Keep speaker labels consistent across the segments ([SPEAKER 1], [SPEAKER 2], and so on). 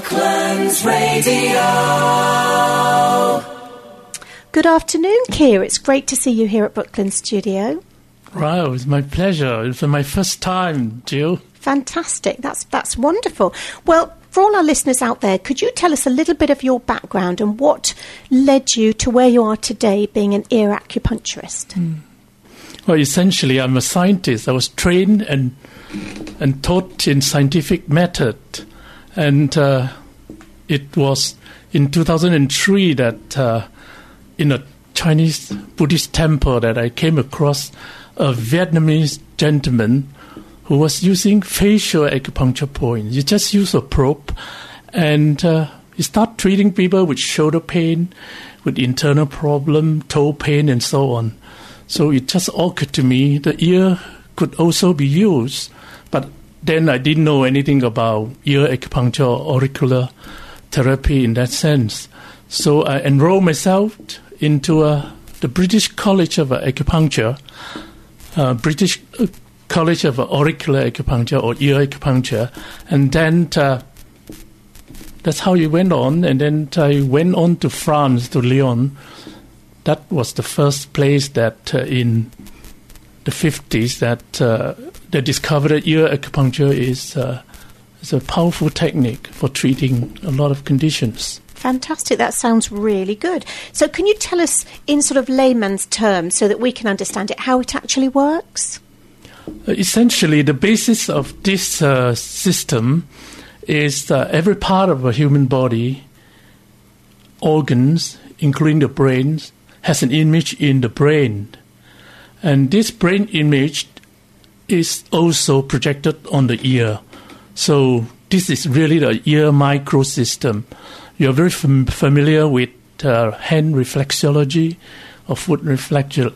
[SPEAKER 1] Brooklands Radio.
[SPEAKER 2] Good afternoon, Keir. It's great to see you here at Brooklyn Studio.
[SPEAKER 3] Wow, it's my pleasure. It's my first time, Jill.
[SPEAKER 2] Fantastic. That's that's wonderful. Well, for all our listeners out there, could you tell us a little bit of your background and what led you to where you are today, being an ear acupuncturist?
[SPEAKER 3] Mm. Well, essentially, I'm a scientist. I was trained and and taught in scientific method, and uh, it was in 2003 that uh, in a Chinese Buddhist temple that I came across a Vietnamese gentleman who was using facial acupuncture points. You just use a probe and uh, you start treating people with shoulder pain, with internal problem, toe pain, and so on. So it just occurred to me the ear could also be used, but then I didn't know anything about ear acupuncture auricular therapy in that sense. So I enrolled myself into uh, the British College of Acupuncture, uh, British uh, College of Auricular Acupuncture or Ear Acupuncture, and then uh, that's how it went on. And then I went on to France, to Lyon. That was the first place that uh, in the 50s that uh, they discovered that ear acupuncture is, uh, is a powerful technique for treating a lot of conditions.
[SPEAKER 2] Fantastic. That sounds really good. So, can you tell us in sort of layman's terms so that we can understand it how it actually works?
[SPEAKER 3] Uh, essentially, the basis of this uh, system is uh, every part of a human body, organs, including the brain, has an image in the brain. And this brain image is also projected on the ear. So, this is really the ear microsystem. You're very fam- familiar with uh, hand reflexology or foot reflexology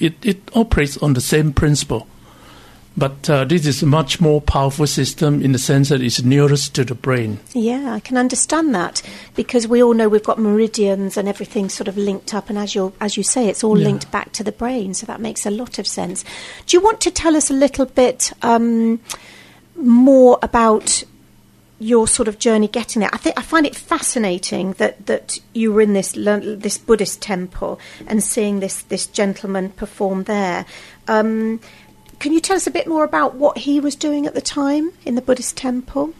[SPEAKER 3] it, it operates on the same principle. But uh, this is a much more powerful system in the sense that it's nearest to the brain.
[SPEAKER 2] Yeah, I can understand that because we all know we've got meridians and everything sort of linked up, and as you as you say, it's all yeah. linked back to the brain. So that makes a lot of sense. Do you want to tell us a little bit um, more about your sort of journey getting there. I think I find it fascinating that, that you were in this this Buddhist temple and seeing this this gentleman perform there. Um, can you tell us a bit more about what he was doing at the time in the Buddhist temple?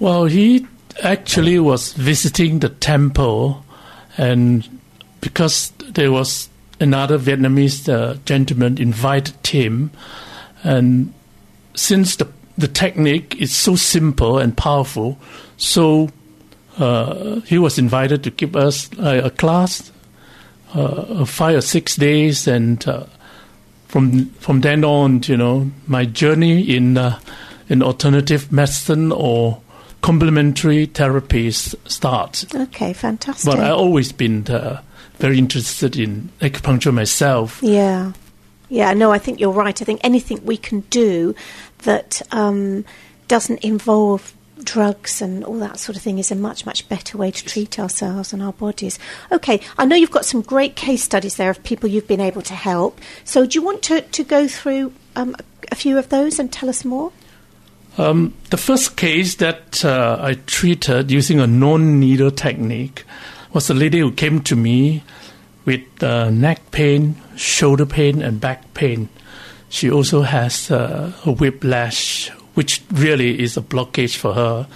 [SPEAKER 3] Well, he actually was visiting the temple, and because there was another Vietnamese uh, gentleman invited him, and since the the technique is so simple and powerful. So uh, he was invited to give us a, a class, uh, five or six days, and uh, from from then on, you know, my journey in uh, in alternative medicine or complementary therapies starts.
[SPEAKER 2] Okay, fantastic.
[SPEAKER 3] But I've always been uh, very interested in acupuncture myself.
[SPEAKER 2] Yeah. Yeah, no, I think you're right. I think anything we can do that um, doesn't involve drugs and all that sort of thing is a much, much better way to treat ourselves and our bodies. Okay, I know you've got some great case studies there of people you've been able to help. So, do you want to, to go through um, a few of those and tell us more?
[SPEAKER 3] Um, the first case that uh, I treated using a non needle technique was a lady who came to me with uh, neck pain, shoulder pain, and back pain. She also has uh, a whiplash, which really is a blockage for her.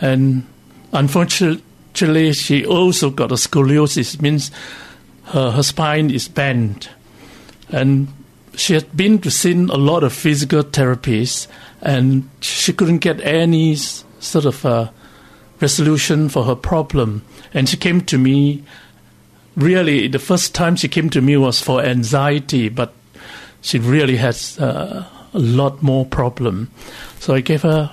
[SPEAKER 3] And unfortunately, she also got a scoliosis, means her, her spine is bent. And she had been to see a lot of physical therapies, and she couldn't get any sort of uh, resolution for her problem. And she came to me. Really, the first time she came to me was for anxiety, but she really has uh, a lot more problem. So I gave her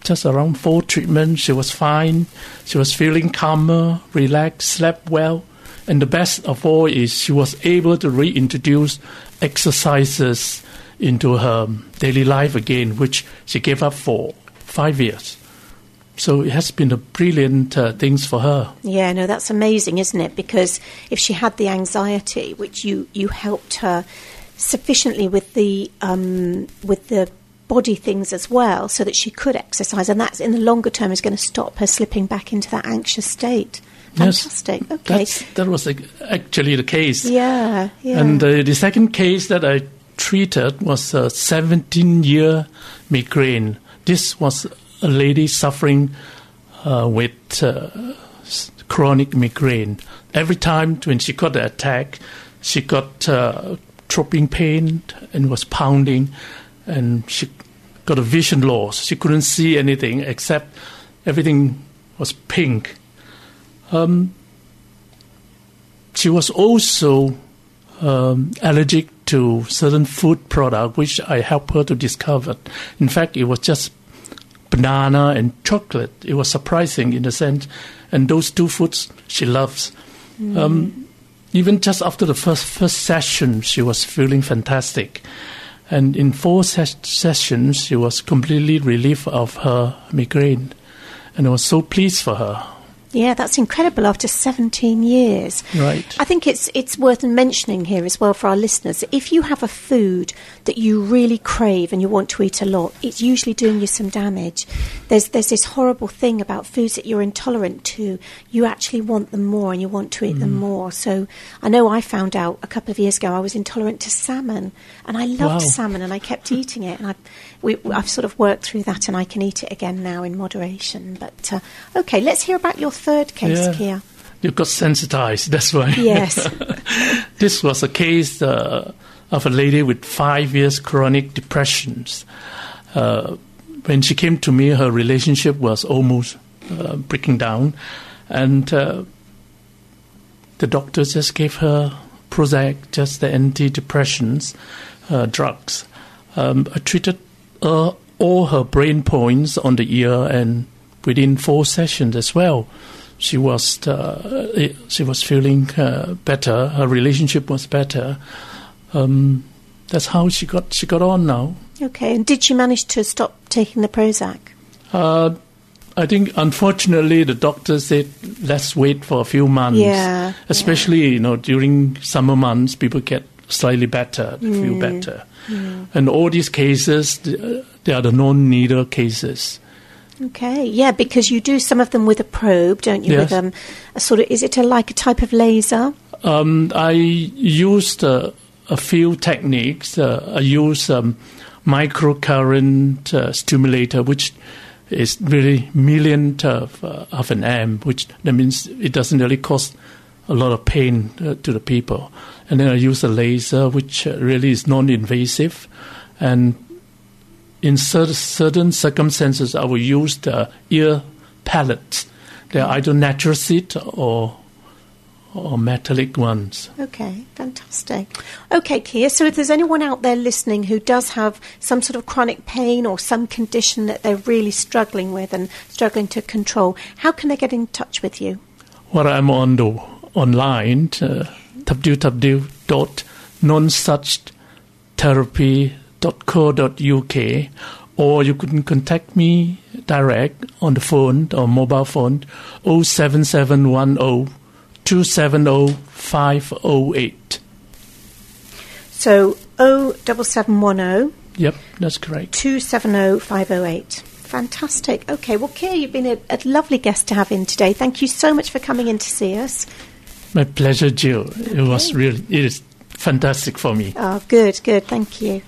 [SPEAKER 3] just around four treatments. She was fine. She was feeling calmer, relaxed, slept well. And the best of all is she was able to reintroduce exercises into her daily life again, which she gave up for five years. So it has been a brilliant uh, things for her.
[SPEAKER 2] Yeah, no, that's amazing, isn't it? Because if she had the anxiety, which you you helped her sufficiently with the um, with the body things as well so that she could exercise and that's in the longer term is going to stop her slipping back into that anxious state.
[SPEAKER 3] Yes,
[SPEAKER 2] Fantastic. okay.
[SPEAKER 3] That's, that was like, actually the case.
[SPEAKER 2] Yeah, yeah.
[SPEAKER 3] And uh, the second case that I treated was a 17 year migraine. This was a lady suffering uh, with uh, chronic migraine. Every time when she got the attack, she got uh, throbbing pain and was pounding, and she got a vision loss. She couldn't see anything except everything was pink. Um, she was also um, allergic to certain food product, which I helped her to discover. In fact, it was just banana and chocolate. It was surprising in a sense, and those two foods she loves. Um, even just after the first first session, she was feeling fantastic, and in four ses- sessions, she was completely relieved of her migraine, and I was so pleased for her.
[SPEAKER 2] Yeah, that's incredible after 17 years.
[SPEAKER 3] Right.
[SPEAKER 2] I think it's it's worth mentioning here as well for our listeners. If you have a food that you really crave and you want to eat a lot, it's usually doing you some damage. There's there's this horrible thing about foods that you're intolerant to. You actually want them more and you want to eat them
[SPEAKER 3] Mm.
[SPEAKER 2] more. So I know I found out a couple of years ago I was intolerant to salmon and I loved
[SPEAKER 3] Wow.
[SPEAKER 2] salmon and I kept eating it and I we, I've sort of worked through that and I can eat it again now in moderation. But uh, okay, let's hear about your third case,
[SPEAKER 3] Yeah.
[SPEAKER 2] Kia.
[SPEAKER 3] You got sensitized, that's why.
[SPEAKER 2] Yes.
[SPEAKER 3] this was a case uh, of a lady with five years chronic depressions. Uh, when she came to me, her relationship was almost uh, breaking down, and uh, the doctor just gave her Prozac, just the antidepressants uh, drugs. Um, I treated uh, all her brain points on the ear, and within four sessions as well, she was uh, she was feeling uh, better. Her relationship was better. Um, that's how she got she got on now.
[SPEAKER 2] Okay, and did she manage to stop taking the Prozac?
[SPEAKER 3] Uh, I think, unfortunately, the doctor said let's wait for a few months.
[SPEAKER 2] Yeah,
[SPEAKER 3] Especially, you know, during summer months, people get slightly better, they
[SPEAKER 2] Mm.
[SPEAKER 3] feel better. And all these cases, uh, they are the non-needle cases.
[SPEAKER 2] Okay, yeah, because you do some of them with a probe, don't you? With um, a sort of, is it a, like a type of laser?
[SPEAKER 3] Um, I used uh, a few techniques. Uh, I use um, microcurrent uh, stimulator, which is really millionth of, uh, of an amp, which that means it doesn't really cause a lot of pain uh, to the people. And then I use a laser, which uh, really is non-invasive, and in cer- certain circumstances, I will use the ear pellets. They're either natural seed or or metallic ones.
[SPEAKER 2] Okay, fantastic. Okay, Kia, so if there's anyone out there listening who does have some sort of chronic pain or some condition that they're really struggling with and struggling to control, how can they get in touch with you?
[SPEAKER 3] Well, I'm on the online uh, www.nonsuchtherapy.co.uk or you can contact me direct on the phone or mobile phone 07710 270 508.
[SPEAKER 2] So 07710
[SPEAKER 3] Yep, that's correct.
[SPEAKER 2] 270 508. Fantastic. Okay, well, Kia, you've been a, a lovely guest to have in today. Thank you so much for coming in to see us.
[SPEAKER 3] My pleasure, Jill. It was really, it is fantastic for me.
[SPEAKER 2] Oh, good, good. Thank you.